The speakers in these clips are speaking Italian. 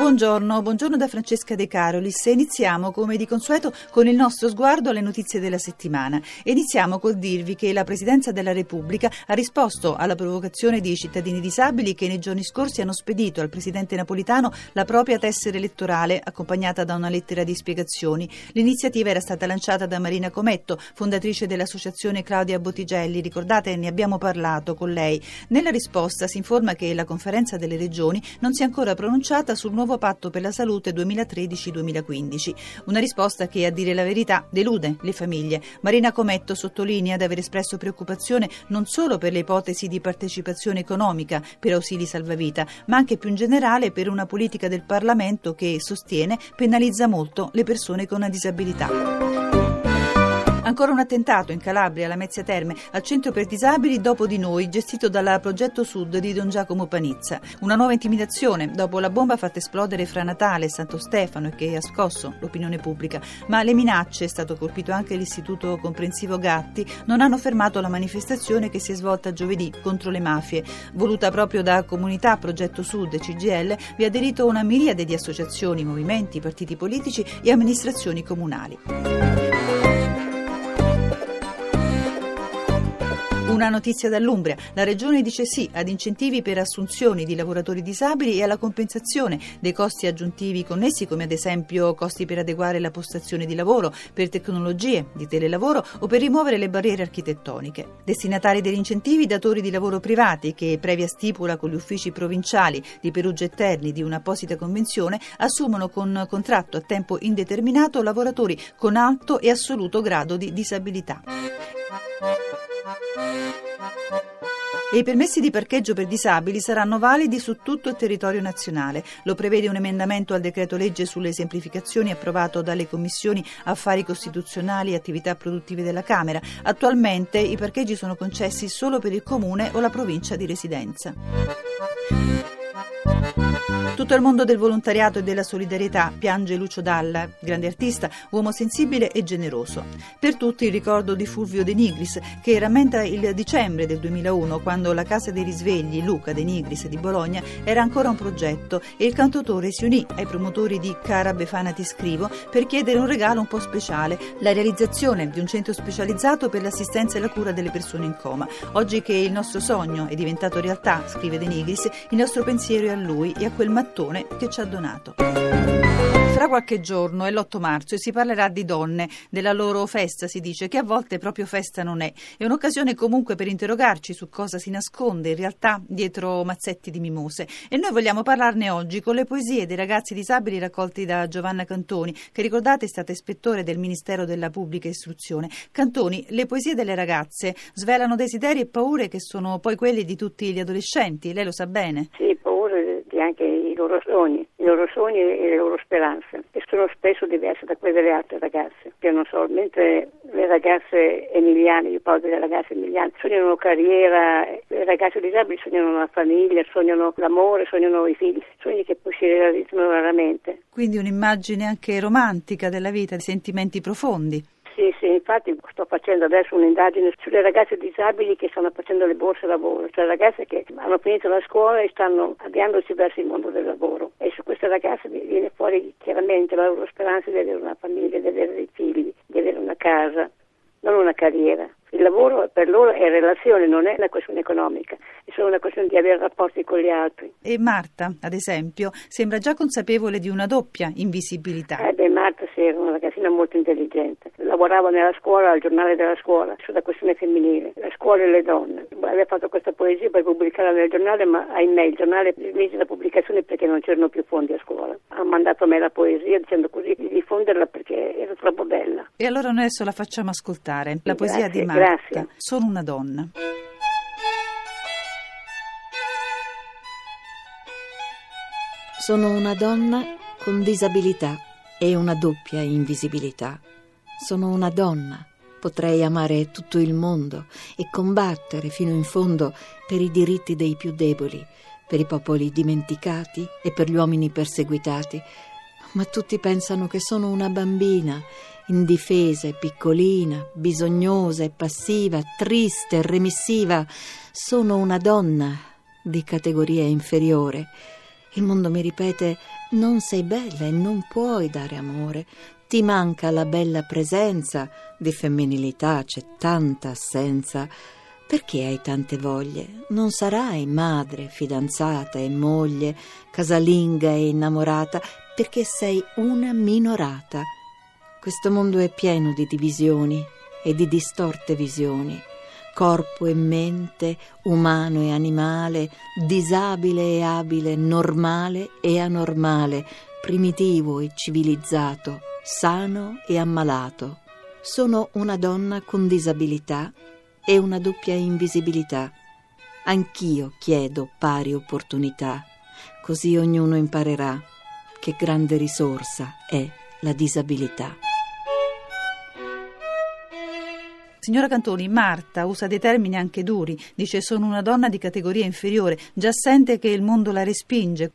Buongiorno, buongiorno da Francesca De Carolis. Iniziamo come di consueto con il nostro sguardo alle notizie della settimana. Iniziamo col dirvi che la Presidenza della Repubblica ha risposto alla provocazione di cittadini disabili che nei giorni scorsi hanno spedito al Presidente Napolitano la propria tessera elettorale accompagnata da una lettera di spiegazioni. L'iniziativa era stata lanciata da Marina Cometto, fondatrice dell'associazione Claudia Bottigelli. Ricordate, ne abbiamo parlato con lei. Nella risposta si informa che la Conferenza delle Regioni non si è ancora pronunciata sul nuovo nuovo patto per la salute 2013-2015. Una risposta che, a dire la verità, delude le famiglie. Marina Cometto sottolinea di aver espresso preoccupazione non solo per le ipotesi di partecipazione economica per ausili salvavita, ma anche più in generale per una politica del Parlamento che, sostiene, penalizza molto le persone con una disabilità. Ancora un attentato in Calabria, alla Mezzia Terme, al centro per disabili Dopo di noi, gestito dal Progetto Sud di Don Giacomo Panizza. Una nuova intimidazione dopo la bomba fatta esplodere fra Natale e Santo Stefano e che ha scosso l'opinione pubblica. Ma le minacce, è stato colpito anche l'Istituto Comprensivo Gatti, non hanno fermato la manifestazione che si è svolta giovedì contro le mafie. Voluta proprio da Comunità Progetto Sud e CGL, vi ha aderito una miriade di associazioni, movimenti, partiti politici e amministrazioni comunali. Una notizia dall'Umbria. La Regione dice sì ad incentivi per assunzioni di lavoratori disabili e alla compensazione dei costi aggiuntivi connessi, come ad esempio costi per adeguare la postazione di lavoro, per tecnologie di telelavoro o per rimuovere le barriere architettoniche. Destinatari degli incentivi, datori di lavoro privati che, previa stipula con gli uffici provinciali di Perugia e Terni di un'apposita convenzione, assumono con contratto a tempo indeterminato lavoratori con alto e assoluto grado di disabilità. E i permessi di parcheggio per disabili saranno validi su tutto il territorio nazionale. Lo prevede un emendamento al decreto legge sulle semplificazioni approvato dalle commissioni affari costituzionali e attività produttive della Camera. Attualmente i parcheggi sono concessi solo per il comune o la provincia di residenza. Tutto il mondo del volontariato e della solidarietà piange Lucio Dalla, grande artista, uomo sensibile e generoso. Per tutti il ricordo di Fulvio De Nigris, che rammenta il dicembre del 2001, quando la Casa dei Risvegli, Luca De Nigris di Bologna, era ancora un progetto e il cantautore si unì ai promotori di Cara Befana Ti Scrivo per chiedere un regalo un po' speciale, la realizzazione di un centro specializzato per l'assistenza e la cura delle persone in coma. Oggi che il nostro sogno è diventato realtà, scrive De Nigris, il nostro pensiero è a lui e a quel mattone che ci ha donato. Fra qualche giorno è l'8 marzo e si parlerà di donne, della loro festa, si dice, che a volte proprio festa non è. È un'occasione comunque per interrogarci su cosa si nasconde in realtà dietro mazzetti di mimose. E noi vogliamo parlarne oggi con le poesie dei ragazzi disabili raccolti da Giovanna Cantoni, che ricordate è stata ispettore del Ministero della Pubblica Istruzione. Cantoni, le poesie delle ragazze svelano desideri e paure che sono poi quelli di tutti gli adolescenti, lei lo sa bene? Sì, paure di anche i loro sogni, i loro sogni e le loro speranze, che sono spesso diverse da quelle delle altre ragazze. Che non so, mentre le ragazze emiliane, io parlo delle ragazze emiliane, sognano carriera, le ragazze disabili sognano una famiglia, sognano l'amore, sognano i figli, sogni che poi si realizzano raramente. Quindi un'immagine anche romantica della vita, di sentimenti profondi. Sì, sì, infatti sto facendo adesso un'indagine sulle ragazze disabili che stanno facendo le borse lavoro, cioè ragazze che hanno finito la scuola e stanno avviandosi verso il mondo del lavoro. E su queste ragazze viene fuori chiaramente la loro speranza di avere una famiglia, di avere dei figli, di avere una casa, non una carriera. Il lavoro per loro è relazione, non è una questione economica, è solo una questione di avere rapporti con gli altri. E Marta, ad esempio, sembra già consapevole di una doppia invisibilità. Eh sì, era una ragazzina molto intelligente. Lavorava nella scuola, al giornale della scuola, sulla questione femminile, la scuola e le donne. Aveva fatto questa poesia per pubblicarla nel giornale, ma ahimè il giornale mise la pubblicazione perché non c'erano più fondi a scuola. Ha mandato a me la poesia dicendo così di diffonderla perché era troppo bella. E allora noi adesso la facciamo ascoltare, la poesia Grazie, di Marta. Grazie. Sono una donna. Sono una donna con disabilità e una doppia invisibilità. Sono una donna. Potrei amare tutto il mondo e combattere fino in fondo per i diritti dei più deboli, per i popoli dimenticati e per gli uomini perseguitati. Ma tutti pensano che sono una bambina indifesa e piccolina, bisognosa e passiva, triste e remissiva. Sono una donna di categoria inferiore. Il mondo mi ripete non sei bella e non puoi dare amore. Ti manca la bella presenza, di femminilità c'è tanta assenza. Perché hai tante voglie? Non sarai madre, fidanzata e moglie, casalinga e innamorata, perché sei una minorata. Questo mondo è pieno di divisioni e di distorte visioni. Corpo e mente, umano e animale, disabile e abile, normale e anormale, primitivo e civilizzato, sano e ammalato. Sono una donna con disabilità e una doppia invisibilità. Anch'io chiedo pari opportunità, così ognuno imparerà che grande risorsa è la disabilità. Signora Cantoni, Marta usa dei termini anche duri, dice sono una donna di categoria inferiore, già sente che il mondo la respinge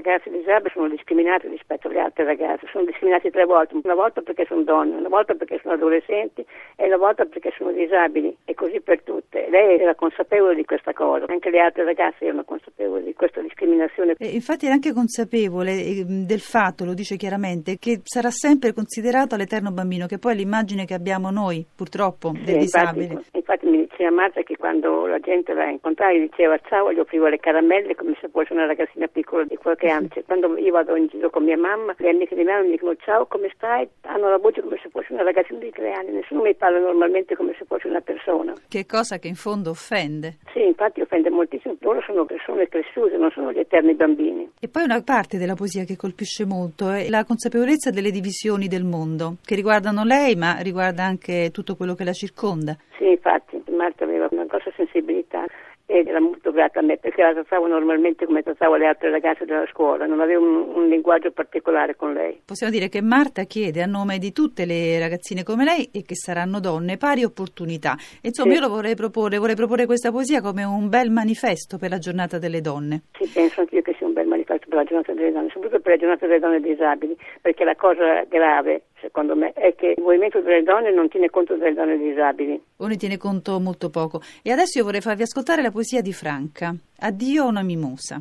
ragazze disabili sono discriminate rispetto alle altre ragazze, sono discriminate tre volte, una volta perché sono donne, una volta perché sono adolescenti e una volta perché sono disabili e così per tutte. Lei era consapevole di questa cosa, anche le altre ragazze erano consapevoli di questa discriminazione. E infatti è anche consapevole eh, del fatto, lo dice chiaramente, che sarà sempre considerato l'eterno bambino, che poi è l'immagine che abbiamo noi purtroppo del sì, disabile. Infatti, infatti mi diceva Marta che quando la gente la incontrava gli diceva ciao, gli offrivo le caramelle come se fosse una ragazzina piccola di qualche anno. Cioè, quando io vado in giro con mia mamma, le amiche di mia mamma mi dicono ciao, come stai? Hanno la voce come se fosse una ragazzina di tre anni, nessuno mi parla normalmente come se fosse una persona. Che cosa che in fondo offende. Sì, infatti offende moltissimo. Loro sono persone cresciute, non sono gli eterni bambini. E poi una parte della poesia che colpisce molto è la consapevolezza delle divisioni del mondo, che riguardano lei, ma riguarda anche tutto quello che la circonda. Sì, infatti, Marta aveva una grossa sensibilità ed era molto grata a me perché la trattavo normalmente come trattavo le altre ragazze della scuola, non avevo un, un, linguaggio particolare con lei. Possiamo dire che Marta chiede a nome di tutte le ragazzine come lei e che saranno donne pari opportunità. Insomma, sì. io lo vorrei proporre, vorrei proporre questa poesia come un bel manifesto per la giornata delle donne. Sì, penso anch'io che sia un bel manifesto per la giornata delle donne, soprattutto per la giornata delle donne disabili, perché la cosa grave secondo me, è che il movimento delle donne non tiene conto delle donne disabili. O ne tiene conto molto poco. E adesso io vorrei farvi ascoltare la poesia di Franca. Addio a una mimosa.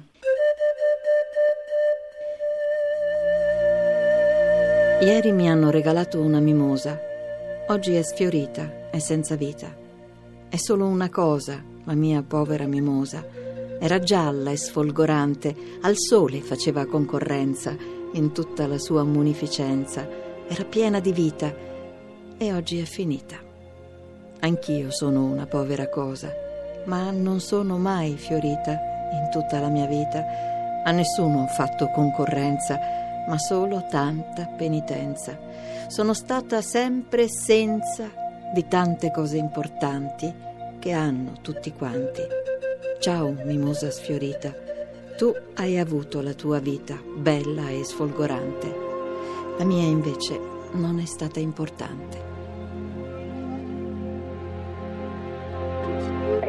Ieri mi hanno regalato una mimosa. Oggi è sfiorita, è senza vita. È solo una cosa, la mia povera mimosa. Era gialla e sfolgorante, al sole faceva concorrenza in tutta la sua munificenza era piena di vita e oggi è finita. Anch'io sono una povera cosa, ma non sono mai fiorita in tutta la mia vita. A nessuno ho fatto concorrenza, ma solo tanta penitenza. Sono stata sempre senza di tante cose importanti che hanno tutti quanti. Ciao, mimosa sfiorita, tu hai avuto la tua vita bella e sfolgorante. La mia invece non è stata importante.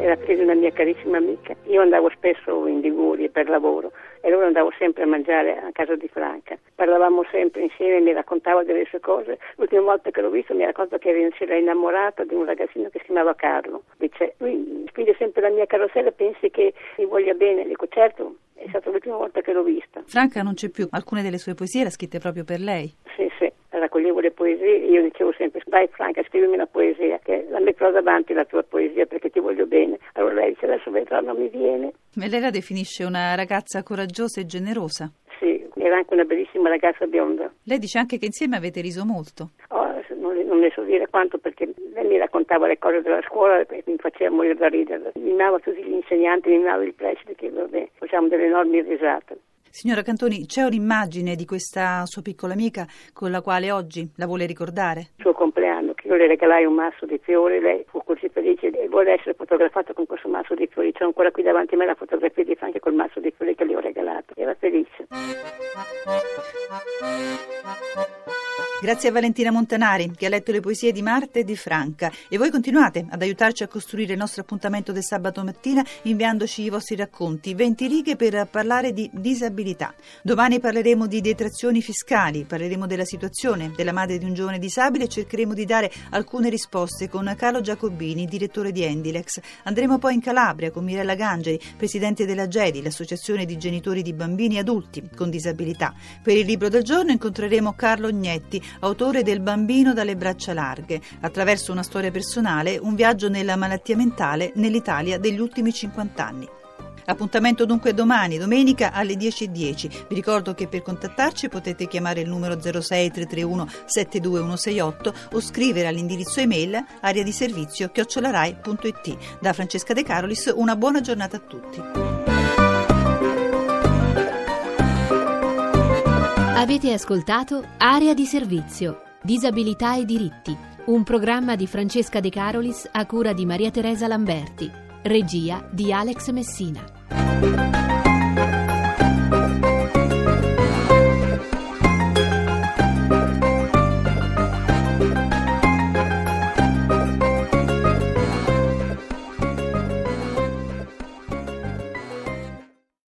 Era figlia di una mia carissima amica. Io andavo spesso in Liguria per lavoro e allora andavo sempre a mangiare a casa di Franca. Parlavamo sempre insieme, mi raccontava delle sue cose. L'ultima volta che l'ho visto mi racconta che si era innamorata di un ragazzino che si chiamava Carlo. Dice, lui spinge sempre la mia carrozzella, pensi che mi voglia bene? Dico, certo, è stata l'ultima volta che l'ho vista. Franca non c'è più, alcune delle sue poesie le ha scritte proprio per lei. Sì, sì, raccoglievo le poesie e io dicevo sempre, dai Franca, scrivimi una poesia, che metterò davanti la tua poesia perché ti voglio bene. Allora lei dice, adesso vedrà, non mi viene. E lei la definisce una ragazza coraggiosa e generosa. Sì, era anche una bellissima ragazza bionda. Lei dice anche che insieme avete riso molto. Oh, non, non ne so dire quanto perché lei mi raccontava le cose della scuola e mi faceva morire da ridere. Mi mimava tutti gli insegnanti, mi mimava il preside, che vabbè, facciamo delle enormi risate. Signora Cantoni, c'è un'immagine di questa sua piccola amica con la quale oggi la vuole ricordare? Il suo compleanno, io le regalai un masso di fiori, lei fu così felice e vuole essere fotografata con questo masso di fiori. C'è ancora qui davanti a me la fotografia di Franca col masso di fiori che le ho regalato. Era felice. Grazie a Valentina Montanari che ha letto le poesie di Marta e di Franca e voi continuate ad aiutarci a costruire il nostro appuntamento del sabato mattina inviandoci i vostri racconti, 20 righe per parlare di disabilità. Domani parleremo di detrazioni fiscali, parleremo della situazione della madre di un giovane disabile e cercheremo di dare alcune risposte con Carlo Giacobini, direttore di Endilex. Andremo poi in Calabria con Mirella Gangeli, presidente della GEDI, l'associazione di genitori di bambini e adulti con disabilità. Per il libro del giorno incontreremo Carlo Gnetti, autore del Bambino dalle braccia larghe, attraverso una storia personale, un viaggio nella malattia mentale nell'Italia degli ultimi 50 anni. Appuntamento dunque domani, domenica alle 10.10. Vi ricordo che per contattarci potete chiamare il numero 06331 72168 o scrivere all'indirizzo email aria di servizio chiocciolarai.it. Da Francesca De Carolis una buona giornata a tutti. Avete ascoltato Area di servizio, disabilità e diritti, un programma di Francesca De Carolis a cura di Maria Teresa Lamberti, regia di Alex Messina.